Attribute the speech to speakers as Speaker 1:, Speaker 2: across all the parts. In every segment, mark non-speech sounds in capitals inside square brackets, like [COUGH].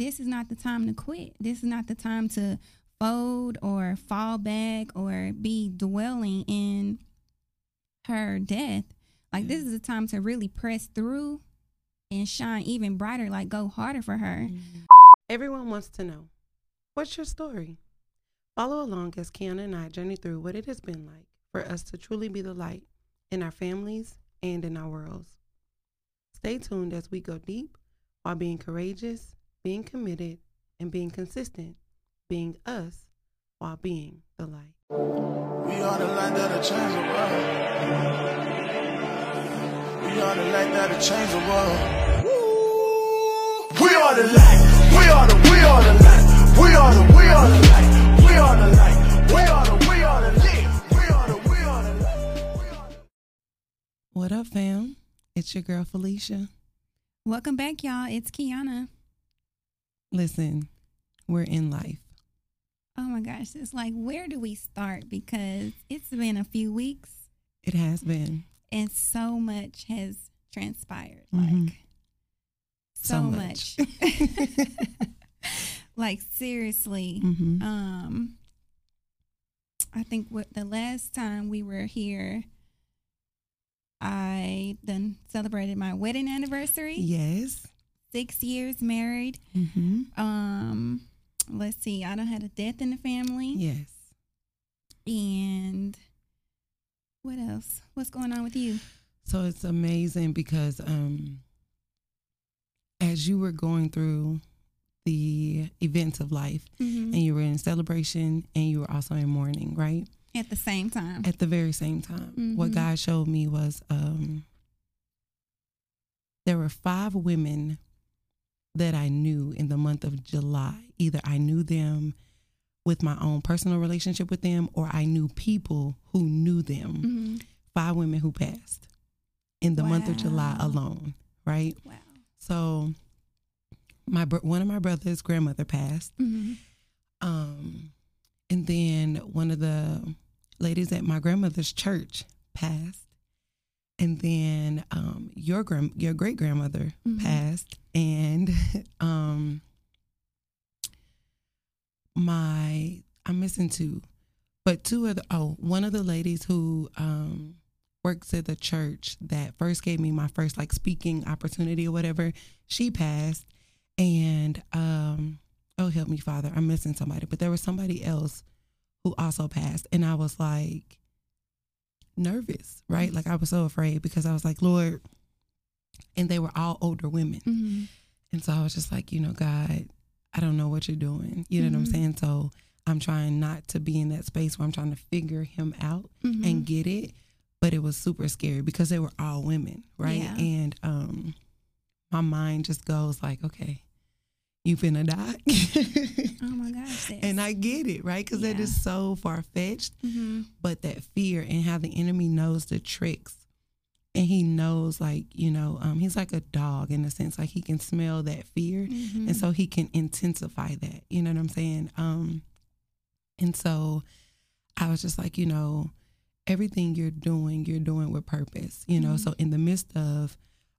Speaker 1: this is not the time to quit. This is not the time to fold or fall back or be dwelling in her death. Like this is the time to really press through and shine even brighter, like go harder for her. Mm-hmm.
Speaker 2: Everyone wants to know what's your story? Follow along as Kiana and I journey through what it has been like for us to truly be the light in our families and in our worlds. Stay tuned as we go deep while being courageous, being committed, and being consistent, being us while being the light.
Speaker 3: We are the light that'll change the world. We are the light that'll change the world. We are the light. We are the, we are the light. We are the, we are the light. We are the light. We are the, we are the lit. We are the, we are the light. We are the
Speaker 2: What up, fam? It's your girl Felicia.
Speaker 1: Welcome back, y'all. It's Kiana.
Speaker 2: Listen, we're in life.
Speaker 1: Oh my gosh, it's like where do we start? Because it's been a few weeks
Speaker 2: It has been
Speaker 1: and so much has transpired.
Speaker 2: Mhm.
Speaker 1: Like so,
Speaker 2: So
Speaker 1: much.
Speaker 2: much. [LAUGHS]
Speaker 1: like seriously.
Speaker 2: Mhm.
Speaker 1: Um I think what the last time we were here I then celebrated my wedding anniversary.
Speaker 2: yes.
Speaker 1: Six years married.
Speaker 2: Mm-hmm.
Speaker 1: Um let's see, I don't had a death in the family.
Speaker 2: Yes.
Speaker 1: And what else? What's going on with you?
Speaker 2: So it's amazing because um as you were going through the events of life
Speaker 1: Mm-hmm.
Speaker 2: and you were in celebration and you were also in mourning, right?
Speaker 1: At the same time.
Speaker 2: At the very same time. What
Speaker 1: Mhm.
Speaker 2: God showed me was um there were five women that I knew in the month of July. Either I knew them with my own personal relationship with them or I knew people who knew them.
Speaker 1: hmm
Speaker 2: Five women who passed in the month of July alone, right?
Speaker 1: Wow.
Speaker 2: So my one of my brother's grandmother passed.
Speaker 1: hmm
Speaker 2: Um, and then one of the ladies at my grandmother's church passed. And then um, your grand your great grandmother
Speaker 1: Mhm.
Speaker 2: passed, and [LAUGHS] um, my I'm missing two, but two of the oh one of the ladies who um, works at the church that first gave me my first like speaking opportunity or whatever, she passed, and um, oh help me father i'm missing somebody but there was somebody else who also passed. And i was like nervous right? Like i was so afraid because i was like lord and they were all older women
Speaker 1: hmm
Speaker 2: and so i was just like you know god i don't know what you're doing you know what i'm
Speaker 1: Mhm.
Speaker 2: saying so i'm trying not to be in that space where i'm trying to figure him out
Speaker 1: hmm
Speaker 2: and get it but it was super scary because they were all women right
Speaker 1: Yeah.
Speaker 2: and um my mind just goes like okay you finna die [LAUGHS]
Speaker 1: Oh my gosh.
Speaker 2: and I get it, right? Because that
Speaker 1: Yeah.
Speaker 2: is so far fetched.
Speaker 1: Mhm.
Speaker 2: But that fear and how the enemy knows the tricks, and he knows, like you know, um, he's like a dog in a sense, like he can smell that fear,
Speaker 1: Mhm.
Speaker 2: and so he can intensify that. You know what I'm saying? Um, and so I was just like, you know, everything you're doing, you're doing with purpose. You know,
Speaker 1: Mhm.
Speaker 2: so in the midst of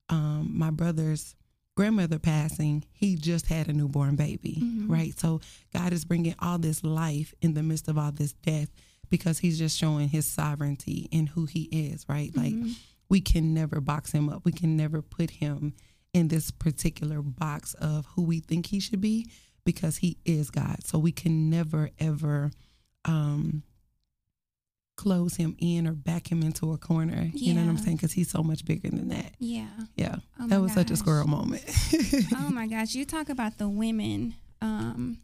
Speaker 2: um, my brother's grandmother passing, he just had a newborn baby,
Speaker 1: Mhm.
Speaker 2: right? So God is bringing all this life in the midst of all this death because he's just showing his sovereignty in who he is, right? Like
Speaker 1: Mhm.
Speaker 2: We can never box him up. We can never put him in this particular box of who we think he should be because he is God. So we can never ever um close him in or back him into a corner. You know what I'm saying? Because he's so much bigger than that.
Speaker 1: Yeah.
Speaker 2: Yeah.
Speaker 1: Oh
Speaker 2: that was such a squirrel moment. [LAUGHS]
Speaker 1: oh my gosh, you talk about the women um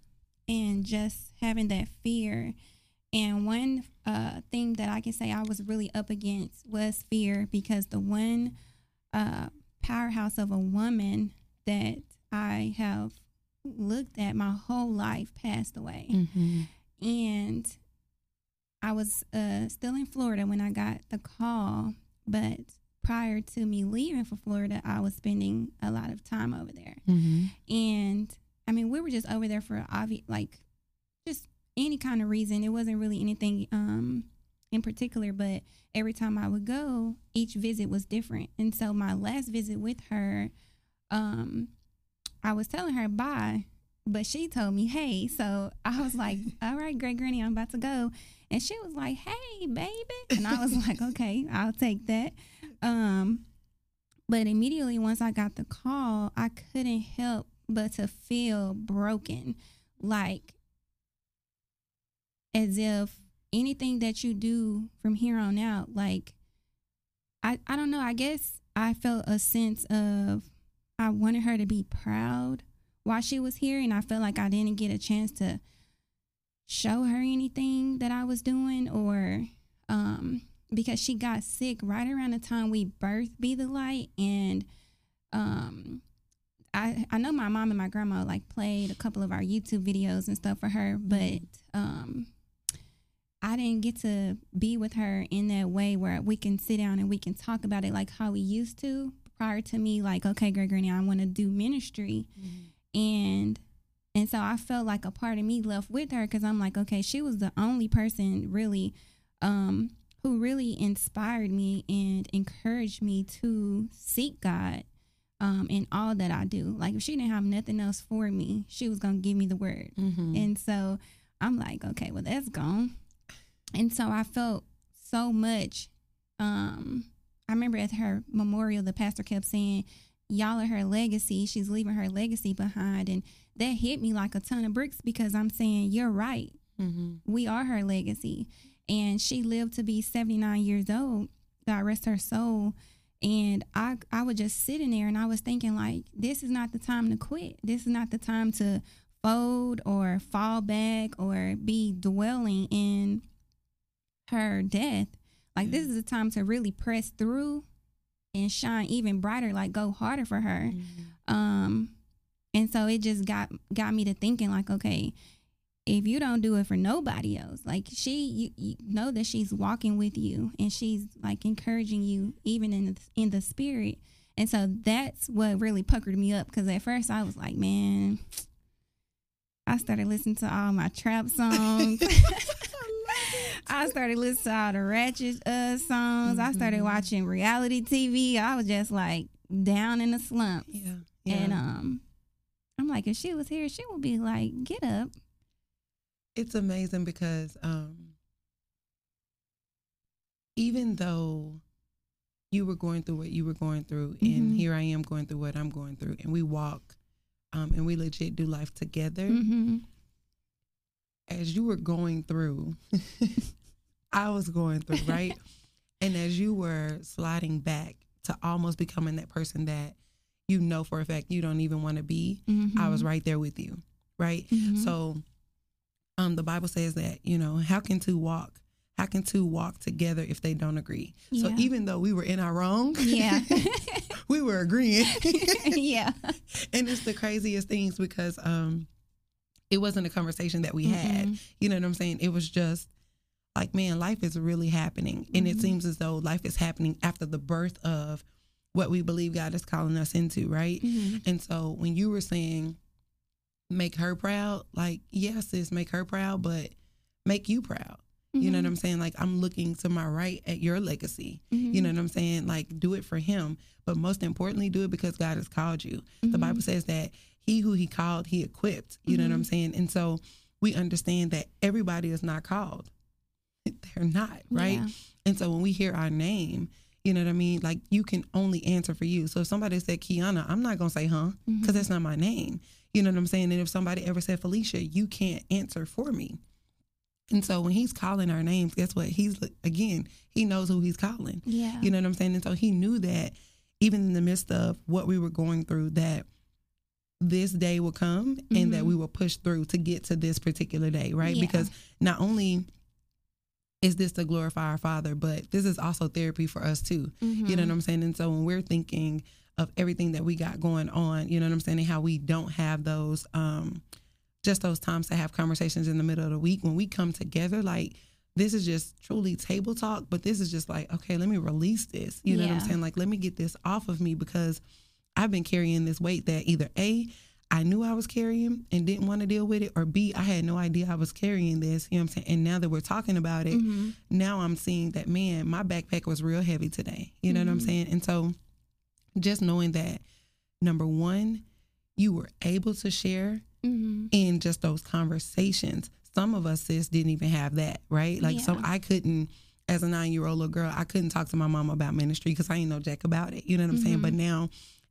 Speaker 1: and just having that fear. And one uh thing that I can say I was really up against was fear because the one uh powerhouse of a woman that I have looked at my whole life passed away.
Speaker 2: hmm
Speaker 1: and I was uh, still in Florida when I got the call. But prior to me leaving for Florida, I was spending a lot of time over there,
Speaker 2: hmm
Speaker 1: and I mean, we were just over there for obvious, like, any kind of reason. It wasn't really anything um in particular, but every time I would go, each visit was different. And so my last visit with her, um, I was telling her bye, but she told me, hey. So I was like, [LAUGHS] all right, great granny, I'm about to go. And she was like, hey, baby. And I was like, okay, I'll take that. Um, but immediately once I got the call, I couldn't help but to feel broken. Like as if anything that you do from here on out, like I, I don't know, I guess I felt a sense of I wanted her to be proud while she was here and I felt like I didn't get a chance to show her anything that I was doing or um because she got sick right around the time we birthed Be the Light and um I I know my mom and my grandma like played a couple of our YouTube videos and stuff for her, but um I didn't get to be with her in that way where we can sit down and we can talk about it like how we used to prior to me like okay great granny I want to do ministry and and so I felt like a part of me left with her because I'm like okay she was the only person really um who really inspired me and encouraged me to seek God um in all that I do like if she didn't have nothing else for me she was gonna give me the word
Speaker 2: Mm-hmm.
Speaker 1: and so I'm like, okay, well, that's gone. And so I felt so much. Um, I remember at her memorial, the pastor kept saying, Y'all are her legacy. She's leaving her legacy behind. And that hit me like a ton of bricks because I'm saying, You're right.
Speaker 2: Mm-hmm.
Speaker 1: We are her legacy. And she lived to be 79 years old. God rest her soul. And I I was just sitting there and I was thinking like this is not the time to quit. This is not the time to fold or fall back or be dwelling in her death. Like this is a time to really press through and shine even brighter, like go harder for her. Um and so it just got got me to thinking like, okay, if you don't do it for nobody else, like she, you, you know that she's walking with you and she's like encouraging you even in the, in the spirit. And so that's what really puckered me up because at first I was like, man, I started listening to all my trap [LAUGHS] songs. [LAUGHS] I started listening to all the ratchet uh, songs. I started
Speaker 2: Mhm.
Speaker 1: watching reality TV. I was just like down in the slump.
Speaker 2: Yeah. Yeah.
Speaker 1: And um, I'm like, if she was here, she would be like, get up.
Speaker 2: it's amazing because um, even though you were going through what you were going through, and
Speaker 1: Mhm.
Speaker 2: here I am going through what I'm going through, and we walk um, and we legit do life together.
Speaker 1: Mm-hmm.
Speaker 2: As you were going through, [LAUGHS] I was going through, right? and as you were sliding back to almost becoming that person that you know for a fact you don't even want to be, I was right there with you, right?
Speaker 1: Mhm.
Speaker 2: So um the Bible says that, you know, how can two walk? How can two walk together if they don't agree? So even though we were in our wrong,
Speaker 1: yeah, [LAUGHS]
Speaker 2: we were agreeing. [LAUGHS]
Speaker 1: yeah,
Speaker 2: and it's the craziest things because um it wasn't a conversation that we had.
Speaker 1: Mm-mm.
Speaker 2: You know what I'm saying? It was just like, man, life is really happening. And it
Speaker 1: Mhm.
Speaker 2: seems as though life is happening after the birth of what we believe God is calling us into, right?
Speaker 1: Mhm.
Speaker 2: And so when you were saying make her proud, like, yes, sis, make her proud, but make you proud. You know what
Speaker 1: Mhm.
Speaker 2: I'm saying? Like I'm looking to my right at your legacy.
Speaker 1: Mhm.
Speaker 2: You know what I'm saying? Like do it for him, but most importantly, do it because God has called you. The
Speaker 1: Mhm.
Speaker 2: Bible says that he who he called, he equipped. You know what I'm
Speaker 1: Mhm.
Speaker 2: saying? And so we understand that everybody is not called. [LAUGHS] They're not, right?
Speaker 1: Yeah.
Speaker 2: And so when we hear our name, you know what I mean? Like you can only answer for you. So if somebody said Kiana, I'm not gonna say huh, because
Speaker 1: Mhm.
Speaker 2: that's not my name. You know what I'm saying? And if somebody ever said Felicia, you can't answer for me. And so when he's calling our names, guess what? He's again, he knows who he's calling.
Speaker 1: Yeah.
Speaker 2: You know what I'm saying? And so he knew that even in the midst of what we were going through, that this day will come and that
Speaker 1: Mhm.
Speaker 2: we will push through to get to this particular day, right?
Speaker 1: Yeah.
Speaker 2: Because not only is this to glorify our Father, but this is also therapy for us too. You know what I'm saying? And so when we're thinking of everything that we got going on, you know what I'm saying, and how we don't have those um just those times to have conversations in the middle of the week when we come together like this is just truly table talk, but this is just like, okay, let me release this. You know what I'm saying? Like let me get this off of me because I've been carrying this weight that either A, I knew I was carrying and didn't want to deal with it, or B, I had no idea I was carrying this. You know what I'm saying? And now that we're talking about it,
Speaker 1: Mhm.
Speaker 2: now I'm seeing that man, my backpack was real heavy today. You know what I'm
Speaker 1: Mhm.
Speaker 2: saying? And so just knowing that number one, you were able to share
Speaker 1: Mhm.
Speaker 2: in just those conversations. Some of us sis didn't even have that, right? Like
Speaker 1: Yeah.
Speaker 2: I couldn't as a nine year old little girl, I couldn't talk to my mom about ministry because I ain't know jack about it. You know what I'm saying? But
Speaker 1: Mm-hmm.
Speaker 2: now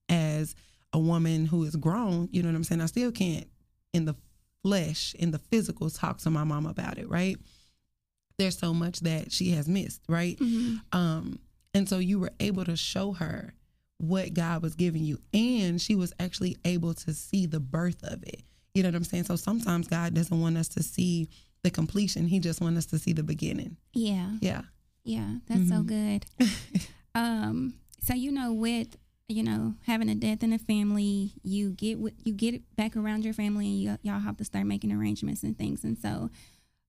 Speaker 2: as a woman who is grown, you know what I'm saying, I still can't in the flesh, in the physical, talk to my mom about it, right? There's so much that she has missed, right?
Speaker 1: Mhm.
Speaker 2: Um, and so you were able to show her what God was giving you, and she was actually able to see the birth of it. You know what I'm saying? So sometimes God doesn't want us to see the completion; He just wants us to see the beginning.
Speaker 1: Yeah.
Speaker 2: Yeah.
Speaker 1: Yeah, that's so
Speaker 2: Mhm.
Speaker 1: good. [LAUGHS] um, so you know, with you know having a death in the family, you get with- you get back around your family, and you, y'all have to start making arrangements and things. And so,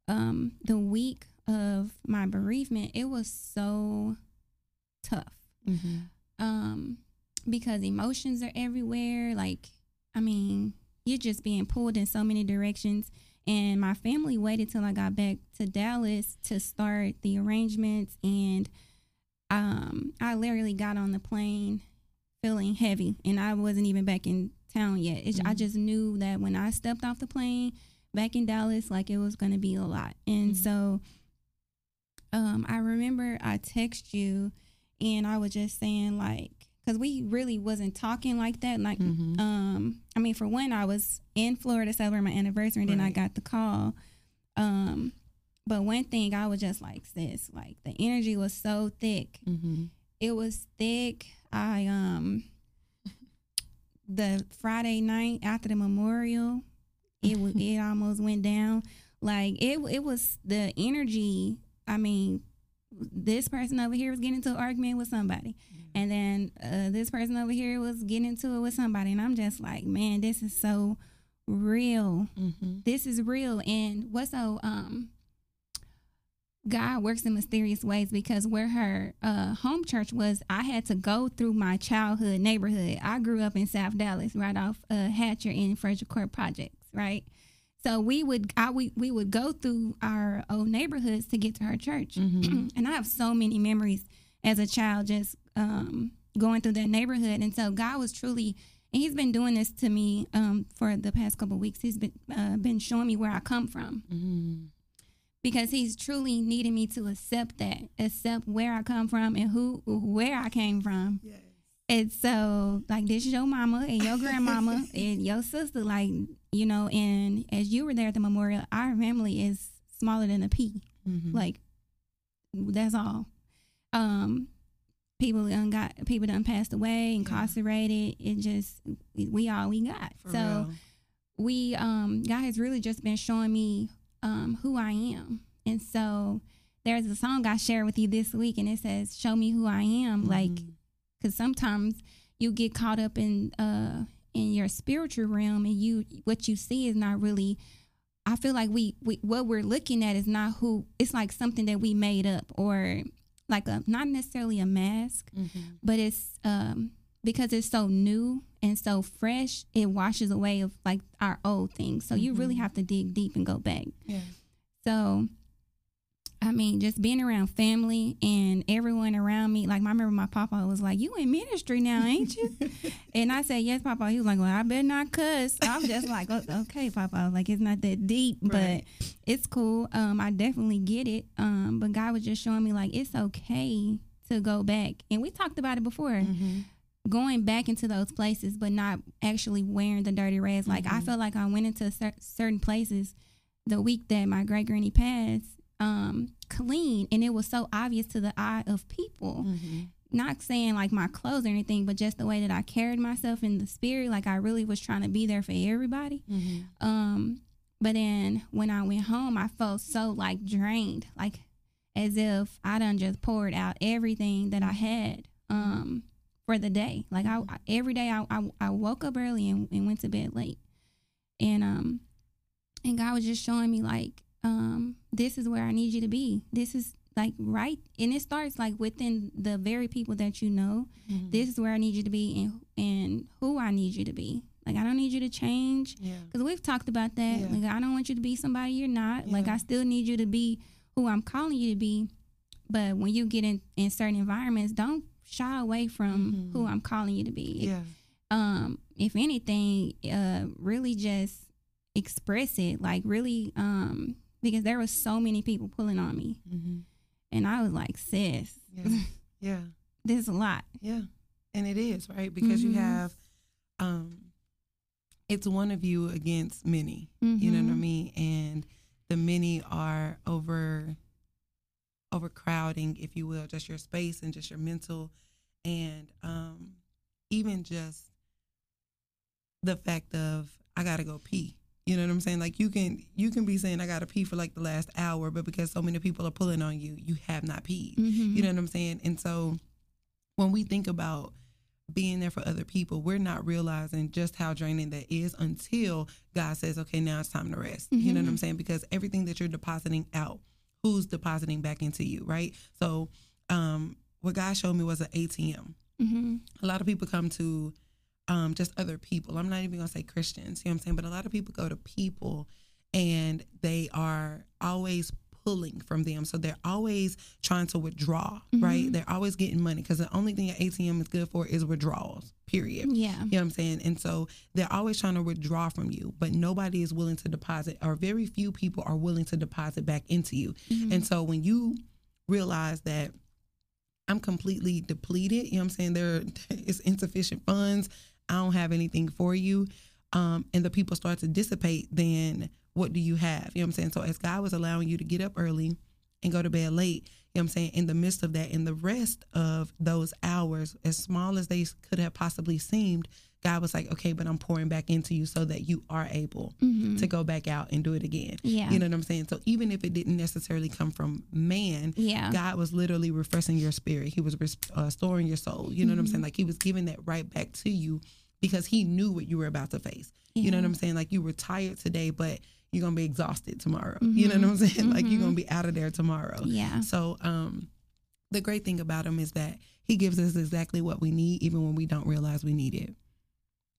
Speaker 1: um, the week of my bereavement, it was so tough.
Speaker 2: Mm-hmm.
Speaker 1: Um, because emotions are everywhere. Like, I mean, you're just being pulled in so many directions. And my family waited till I got back to Dallas to start the arrangements. And um, I literally got on the plane feeling heavy, and I wasn't even back in town yet. It's, I just knew that when I stepped off the plane back in Dallas, like it was going to be a lot. And
Speaker 2: Mhm.
Speaker 1: so um, I remember I text you, and I was just saying like, because we really wasn't talking like that. Like,
Speaker 2: Mhm.
Speaker 1: um, I mean, for one, I was in Florida celebrating my anniversary, and then I got the call. Um, but one thing I was just like, sis, like the energy was so thick.
Speaker 2: Mm-hmm.
Speaker 1: It was thick. I um, the Friday night after the memorial, it was [LAUGHS] it almost went down. Like it it was the energy. I mean, this person over here was getting into an argument with somebody, and then uh, this person over here was getting into it with somebody, and I'm just like, man, this is so real.
Speaker 2: Mm-hmm.
Speaker 1: This is real, and what's so um. God works in mysterious ways because where her uh, home church was, I had to go through my childhood neighborhood. I grew up in South Dallas, right off uh, Hatcher in Frederick Court Projects, right? So we would I we, we would go through our old neighborhoods to get to her church,
Speaker 2: Mhm. [CLEARS THROAT]
Speaker 1: and I have so many memories as a child just um, going through that neighborhood. And so God was truly, and He's been doing this to me um, for the past couple of weeks. He's been uh, been showing me where I come from
Speaker 2: Mm-hmm.
Speaker 1: Because he's truly needing me to accept that, accept where I come from and who where I came from.
Speaker 2: Yes.
Speaker 1: And so, like, this is your mama and your grandmama [LAUGHS] and your sister, like, you know. And as you were there at the memorial, our family is smaller than a pea.
Speaker 2: Mm-hmm.
Speaker 1: Like, that's all. Um, people done got people done passed away, incarcerated. It just we all we got.
Speaker 2: For
Speaker 1: so
Speaker 2: real.
Speaker 1: we um God has really just been showing me um who I am. And so there's a song I shared with you this week and it says show me who I am like
Speaker 2: Mhm.
Speaker 1: cuz sometimes you get caught up in uh in your spiritual realm and you what you see is not really I feel like we, we what we're looking at is not who it's like something that we made up or like a not necessarily a mask
Speaker 2: Mhm.
Speaker 1: but it's um because it's so new and so fresh it washes away of like our old things. So you really
Speaker 2: Mhm.
Speaker 1: have to dig deep and go back.
Speaker 2: Yeah.
Speaker 1: so i mean just being around family and everyone around me like I remember my papa was like you in ministry now ain't you? [LAUGHS] And i said yes papa. He was like well i better not cuss. I'm just like "Oh, okay papa. Like it's not that deep
Speaker 2: Right.
Speaker 1: but it's cool. Um i definitely get it. Um but god was just showing me like it's okay to go back. And we talked about it before.
Speaker 2: Mhm.
Speaker 1: Going back into those places but not actually wearing the dirty rags like i
Speaker 2: Mhm.
Speaker 1: felt like i went into cer- certain places the week that my great granny passed um clean and it was so obvious to the eye of people
Speaker 2: Mhm.
Speaker 1: not saying like my clothes or anything but just the way that i carried myself in the spirit like i really was trying to be there for everybody
Speaker 2: Mhm.
Speaker 1: um, but then when I went home, I felt so like drained, like as if I done just poured out everything that I had um for the day. Like I, I every day I, I I woke up early and, and went to bed late, and um, and God was just showing me like um this is where I need you to be. This is like right, and it starts like within the very people that you know
Speaker 2: Mhm.
Speaker 1: this is where I need you to be and and who I need you to be. Like I don't need you to change
Speaker 2: Yeah.
Speaker 1: because we've talked about that.
Speaker 2: Yeah.
Speaker 1: Like I don't want you to be somebody you're not. Like I still need you to be who I'm calling you to be. But when you get in in certain environments, don't shy away from
Speaker 2: Mhm.
Speaker 1: who I'm calling you to be.
Speaker 2: Yeah.
Speaker 1: Um, if anything, uh, really just express it, like really, um, because there was so many people pulling on me,
Speaker 2: Mm-hmm.
Speaker 1: and I was like, sis,
Speaker 2: Yeah. yeah. [LAUGHS]
Speaker 1: this a lot.
Speaker 2: Yeah. And it is, right? Because you
Speaker 1: Mhm.
Speaker 2: have um it's one of you against many. You know what I
Speaker 1: Mhm.
Speaker 2: mean? And the many are over overcrowding, if you will, just your space and just your mental and um even just the fact of I gotta go pee. You know what I'm saying? Like you can you can be saying I gotta pee for like the last hour, but because so many people are pulling on you, you have not peed.
Speaker 1: Mhm.
Speaker 2: You know what I'm saying? And so when we think about being there for other people, we're not realizing just how draining that is until God says, okay, now it's time to rest. You know what I'm
Speaker 1: Mhm.
Speaker 2: saying? Because everything that you're depositing out, who's depositing back into you, right? So um, what God showed me was an ATM.
Speaker 1: Mhm.
Speaker 2: A lot of people come to um, just other people. I'm not even gonna say Christians, you know what I'm saying? But a lot of people go to people and they are always pulling from them. So they're always trying to withdraw, right?
Speaker 1: Mhm.
Speaker 2: They're always getting money because the only thing an ATM is good for is withdrawals, period.
Speaker 1: Yeah.
Speaker 2: You know what I'm saying? And so they're always trying to withdraw from you, but nobody is willing to deposit, or very few people are willing to deposit back into you.
Speaker 1: Mhm.
Speaker 2: And so when you realize that I'm completely depleted, you know what I'm saying? There [LAUGHS] is insufficient funds. I don't have anything for you. Um, and the people start to dissipate, then what do you have? You know what I'm saying? So as God was allowing you to get up early and go to bed late, you know what I'm saying? In the midst of that, in the rest of those hours, as small as they could have possibly seemed, God was like, okay, but I'm pouring back into you so that you are able
Speaker 1: Mhm.
Speaker 2: to go back out and do it again.
Speaker 1: Yeah.
Speaker 2: You know what I'm saying? So even if it didn't necessarily come from man,
Speaker 1: yeah.
Speaker 2: God was literally refreshing your spirit. He was res- uh, your soul. You know what I'm
Speaker 1: Mm-hmm.
Speaker 2: saying? Like he was giving that right back to you because he knew what you were about to face. You know what I'm saying? Like you were tired today, but you're gonna be exhausted tomorrow. You know what I'm saying? [LAUGHS] Like you're gonna be out of there tomorrow.
Speaker 1: Yeah.
Speaker 2: So um, the great thing about him is that he gives us exactly what we need, even when we don't realize we need it.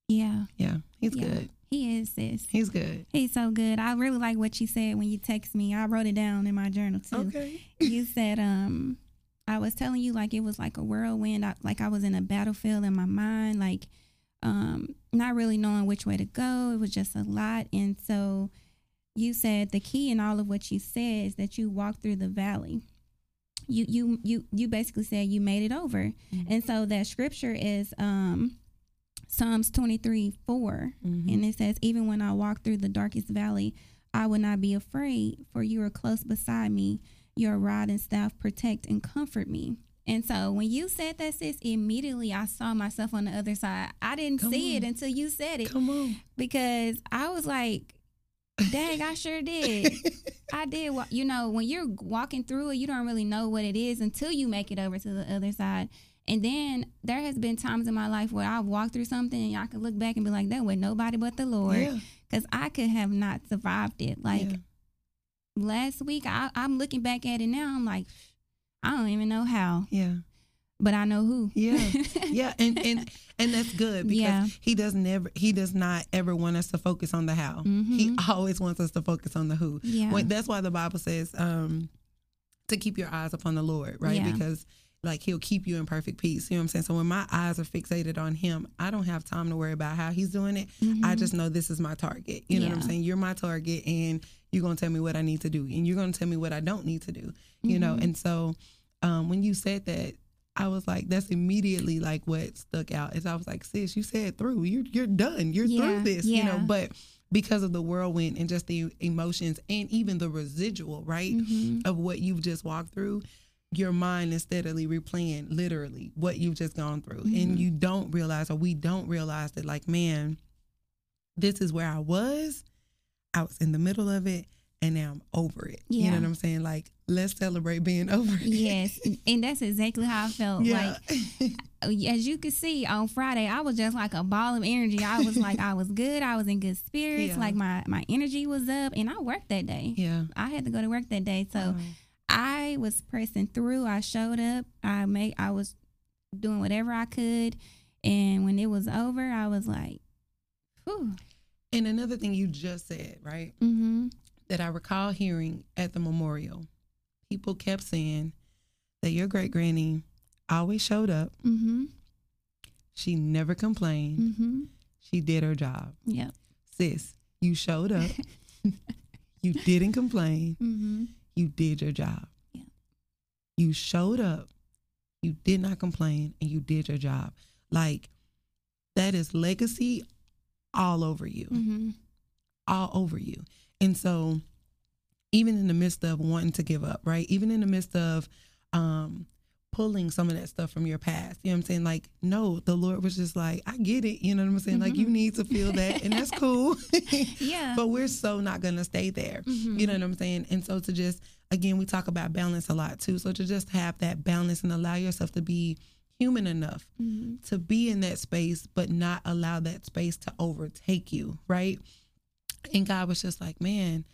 Speaker 1: Yeah.
Speaker 2: Yeah, he's
Speaker 1: Yeah.
Speaker 2: good.
Speaker 1: He is, sis.
Speaker 2: He's good.
Speaker 1: He's so good. I really like what you said when you text me. I wrote it down in my journal too.
Speaker 2: Okay.
Speaker 1: You [LAUGHS] said, um, I was telling you like it was like a whirlwind, I, like I was in a battlefield in my mind, like um, not really knowing which way to go. It was just a lot, and so you said the key in all of what you said is that you walked through the valley. You you you you basically said you made it over, and so that scripture is um, Psalms twenty three 4
Speaker 2: Mhm.
Speaker 1: and it says, Even when I walk through the darkest valley, I will not be afraid, for you are close beside me. Your rod and staff protect and comfort me. And so when you said that, sis, immediately I saw myself on the other side. I didn't
Speaker 2: Come
Speaker 1: see it until you said it
Speaker 2: Come on.
Speaker 1: because I was like, dang, I sure did. I did. wa- You know, when you're walking through it, you don't really know what it is until you make it over to the other side. And then there has been times in my life where I've walked through something and I could look back and be like, that was nobody but the Lord.
Speaker 2: Yeah.
Speaker 1: Because I could have not survived it. Like
Speaker 2: Yeah.
Speaker 1: last week, I, I'm looking back at it now. I'm like, I don't even know how,
Speaker 2: Yeah.
Speaker 1: But I know who.
Speaker 2: Yeah. [LAUGHS] yeah and and and that's good because
Speaker 1: Yeah.
Speaker 2: he does never he does not ever want us to focus on the how he
Speaker 1: Mhm.
Speaker 2: always wants us to focus on the who
Speaker 1: Yeah.
Speaker 2: When- that's why the bible says um to keep your eyes upon the lord right
Speaker 1: Yeah.
Speaker 2: because like he'll keep you in perfect peace you know what i'm saying so when my eyes are fixated on him i don't have time to worry about how he's doing it i just know this is my target you know what i'm
Speaker 1: Mm-hmm.
Speaker 2: Saying you're my target and you're going to tell me what i need to do and you're going to tell me what i don't need to do you know
Speaker 1: Mhm.
Speaker 2: and so um when you said that I was like, that's immediately like what stuck out. Is I was like, sis, you said through. You're you're done. You're
Speaker 1: Yeah,
Speaker 2: through this. You know, but because of the whirlwind and just the emotions and even the residual, right,
Speaker 1: Mhm.
Speaker 2: of what you've just walked through, your mind is steadily replaying literally what you've just gone through.
Speaker 1: Mhm.
Speaker 2: And you don't realize or we don't realize that like, man, this is where I was. I was in the middle of it and now I'm over it. You know what I'm saying? Like, let's celebrate being [LAUGHS] over it.
Speaker 1: Yes. And that's exactly how I felt.
Speaker 2: Yeah.
Speaker 1: Like, [LAUGHS] as you could see on Friday, I was just like a ball of energy. I was like, I was good. I was in good spirits.
Speaker 2: Yeah.
Speaker 1: Like my my energy was up, and I worked that day.
Speaker 2: yeah.
Speaker 1: I had to go to work that day, so
Speaker 2: Oh.
Speaker 1: I was pressing through. I showed up. I made. I was doing whatever I could, and when it was over, I was like, "Whew."
Speaker 2: And another thing you just said, right,
Speaker 1: Mm-hmm.
Speaker 2: That I recall hearing at the memorial, people kept saying that your great granny always showed up.
Speaker 1: Mm-hmm.
Speaker 2: She never complained.
Speaker 1: Mm-hmm.
Speaker 2: She did her job.
Speaker 1: Yep.
Speaker 2: Sis, You showed up. [LAUGHS] you didn't complain.
Speaker 1: Mm-hmm.
Speaker 2: You did your job.
Speaker 1: Yeah.
Speaker 2: You showed up. You did not complain and you did your job. Like that is legacy all over you.
Speaker 1: Mm-hmm.
Speaker 2: All over you. And so even in the midst of wanting to give up, right? Even in the midst of um pulling some of that stuff from your past. You know what I'm saying? Like, no, the Lord was just like, I get it. You know what I'm saying? Like, you
Speaker 1: Mhm.
Speaker 2: need to feel that, and that's [LAUGHS] cool.
Speaker 1: Yeah.
Speaker 2: but we're so not gonna stay there.
Speaker 1: Mhm.
Speaker 2: You know what I'm saying? And so to just again, we talk about balance a lot too. So to just have that balance and allow yourself to be human enough
Speaker 1: Mhm.
Speaker 2: to be in that space, but not allow that space to overtake you, right? And God was just like, man,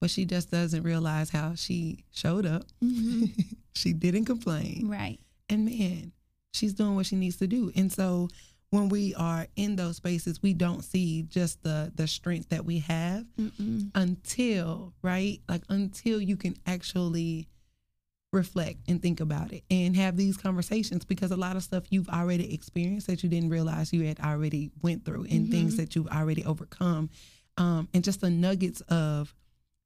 Speaker 2: but she just doesn't realize how she showed up.
Speaker 1: Mhm. [LAUGHS]
Speaker 2: she didn't complain.
Speaker 1: right.
Speaker 2: And man, she's doing what she needs to do. And so when we are in those spaces, we don't see just the the strength that we have
Speaker 1: Mm-mm.
Speaker 2: until, right? Like until you can actually reflect and think about it and have these conversations because a lot of stuff you've already experienced that you didn't realize you had already went through and things
Speaker 1: Mhm.
Speaker 2: that you've already overcome um, and just the nuggets of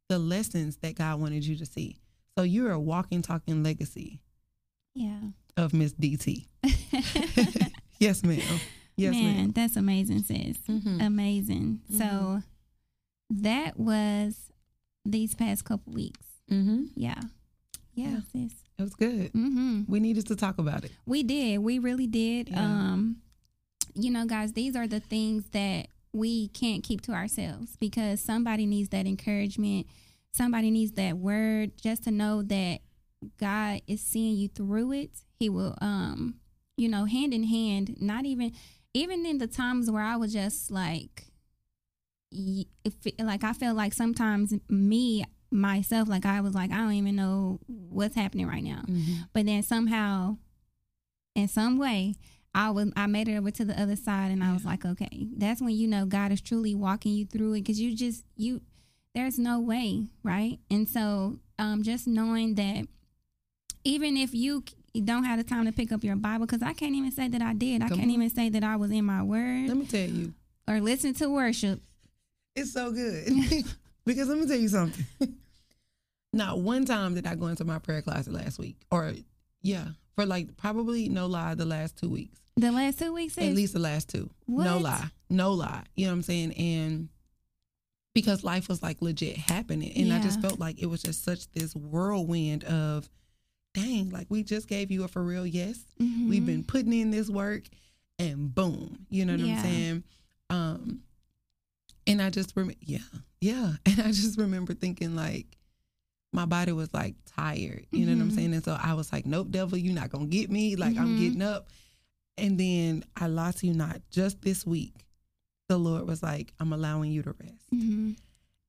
Speaker 2: the lessons that God wanted you to see. So you're a walking, talking legacy
Speaker 1: Yeah.
Speaker 2: of Miss DT. [LAUGHS] [LAUGHS] yes, ma'am. Yes,
Speaker 1: Man,
Speaker 2: ma'am.
Speaker 1: that's amazing, sis.
Speaker 2: Mhm.
Speaker 1: Amazing. So that was these past couple weeks.
Speaker 2: Mm-hmm.
Speaker 1: Yeah. Yeah,
Speaker 2: Yeah.
Speaker 1: sis.
Speaker 2: It was good.
Speaker 1: Mm-hmm.
Speaker 2: We needed to talk about it.
Speaker 1: We did. We really did.
Speaker 2: Yeah.
Speaker 1: Um, you know, guys, these are the things that we can't keep to ourselves because somebody needs that encouragement. Somebody needs that word just to know that God is seeing you through it. He will, um, you know, hand in hand. Not even, even in the times where I was just like, it- like I felt like sometimes me myself, like I was like, I don't even know what's happening right now but then somehow in some way i was i made it over to the other side and i was like okay that's when you know god is truly walking you through it because you just you there's no way right and so um just knowing that even if you don't have the time to pick up your bible because i can't even say that i did i
Speaker 2: Come
Speaker 1: can't
Speaker 2: on.
Speaker 1: even say that i was in my word
Speaker 2: Let me tell you,
Speaker 1: or listen to worship
Speaker 2: it's so good. [LAUGHS] [LAUGHS] because let me tell you something. [LAUGHS] Not one time did I go into my prayer closet last week, or yeah, for like probably no lie, the last two weeks,
Speaker 1: the last two weeks
Speaker 2: at least the last two. No lie, no lie. You know what I'm saying? And because life was like legit happening, and I just felt like it was just such this whirlwind of, dang, like we just gave you a for real yes.
Speaker 1: Mhm.
Speaker 2: We've been putting in this work and boom, you know what
Speaker 1: Yeah.
Speaker 2: I'm saying? Um and I just remember yeah, yeah. [LAUGHS] And I just remember thinking like my body was like tired, you know what I'm
Speaker 1: Mhm.
Speaker 2: saying? And so I was like, Nope, devil, you're not gonna get me. Like I'm
Speaker 1: Mhm.
Speaker 2: getting up. And then I lost you not just this week. The Lord was like, I'm allowing you to rest.
Speaker 1: Mhm.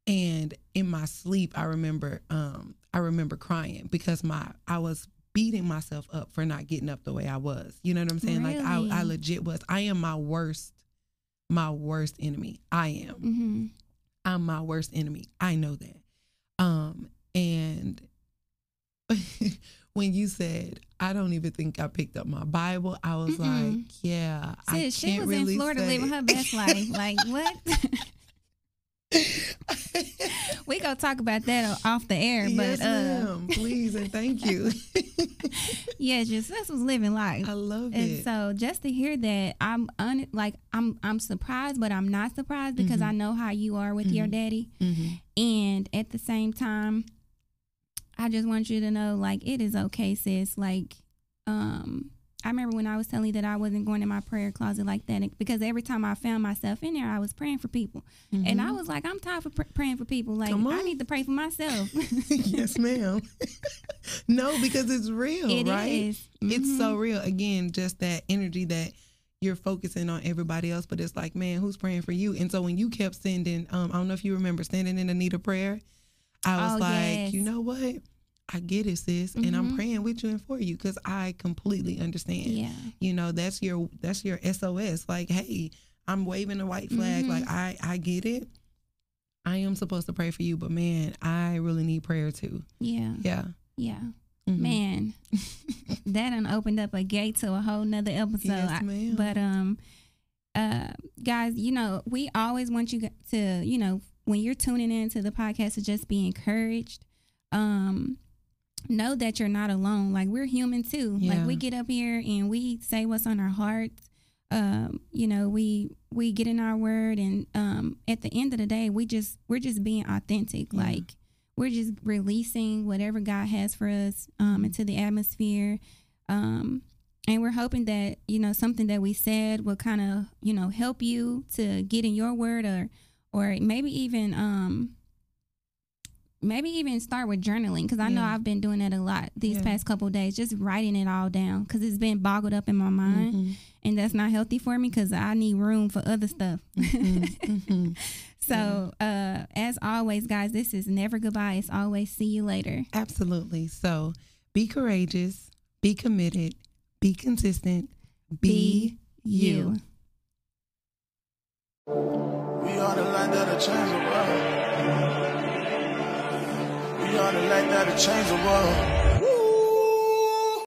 Speaker 2: And in my sleep, I remember, um, I remember crying because my I was beating myself up for not getting up the way I was. You know what I'm saying? Like I, I legit was. I am my worst, my worst enemy. I am.
Speaker 1: Mhm.
Speaker 2: I'm my worst enemy. I know that. Um, and [LAUGHS] when you said, I don't even think I picked up my Bible, I was
Speaker 1: Mm-mm.
Speaker 2: like, yeah, I
Speaker 1: Sis, she
Speaker 2: can't
Speaker 1: was
Speaker 2: really
Speaker 1: in Florida living her best life. Like what? [LAUGHS] we gonna talk about that off the air,
Speaker 2: yes,
Speaker 1: but uh,
Speaker 2: ma'am. Please and thank you. [LAUGHS]
Speaker 1: yeah, just this was living life.
Speaker 2: I love
Speaker 1: And
Speaker 2: it.
Speaker 1: And so just to hear that, I'm un- like I'm I'm surprised, but I'm not surprised because
Speaker 2: Mhm.
Speaker 1: I know how you are with your
Speaker 2: Mhm.
Speaker 1: daddy,
Speaker 2: Mhm.
Speaker 1: and at the same time, I just want you to know, like it is okay, sis. Like, um, I remember when I was telling you that I wasn't going in my prayer closet like that because every time I found myself in there, I was praying for people, and I
Speaker 2: Mhm.
Speaker 1: was like, I'm tired of pr- praying for people. Like, I need to pray for myself. [LAUGHS]
Speaker 2: yes, ma'am. [LAUGHS] no, because it's real,
Speaker 1: It
Speaker 2: right?
Speaker 1: is.
Speaker 2: It's so
Speaker 1: Mhm.
Speaker 2: real. Again, just that energy that you're focusing on everybody else, but it's like, man, who's praying for you? And so when you kept sending, um, I don't know if you remember standing in the need of prayer, I was
Speaker 1: Oh,
Speaker 2: like,
Speaker 1: yes.
Speaker 2: you know what? I get it, sis, and I'm
Speaker 1: Mhm.
Speaker 2: praying with you and for you because I completely understand.
Speaker 1: Yeah.
Speaker 2: You know, that's your that's your SOS. Like, hey, I'm waving a white flag.
Speaker 1: Mhm.
Speaker 2: Like, I I get it. I am supposed to pray for you, but man, I really need prayer too.
Speaker 1: Yeah.
Speaker 2: Yeah.
Speaker 1: Yeah.
Speaker 2: Mhm.
Speaker 1: Man, [LAUGHS] that done opened up a gate to a whole nother episode.
Speaker 2: Yes,
Speaker 1: I-
Speaker 2: ma'am.
Speaker 1: but um, uh, guys, you know we always want you to you know when you're tuning into the podcast to just be encouraged, um, know that you're not alone. Like we're human too.
Speaker 2: Yeah.
Speaker 1: Like we get up here and we say what's on our hearts. Um, you know, we we get in our word and um at the end of the day we just we're just being authentic.
Speaker 2: Yeah.
Speaker 1: Like we're just releasing whatever God has for us um into the atmosphere. Um and we're hoping that, you know, something that we said will kind of, you know, help you to get in your word or or maybe even um maybe even start with journaling because I know I've been doing that a lot these
Speaker 2: Yeah.
Speaker 1: past couple of days, just writing it all down because it's been boggled up in my mind,
Speaker 2: Mhm.
Speaker 1: and that's not healthy for me because I need room for other stuff.
Speaker 2: Mhm. Mhm. [LAUGHS]
Speaker 1: so, uh, as always, guys, this is never goodbye. It's always see you later.
Speaker 2: Absolutely. So be courageous, be committed, be consistent, be, you.
Speaker 3: We are the light that'll change the world. We are the light that'll change the world.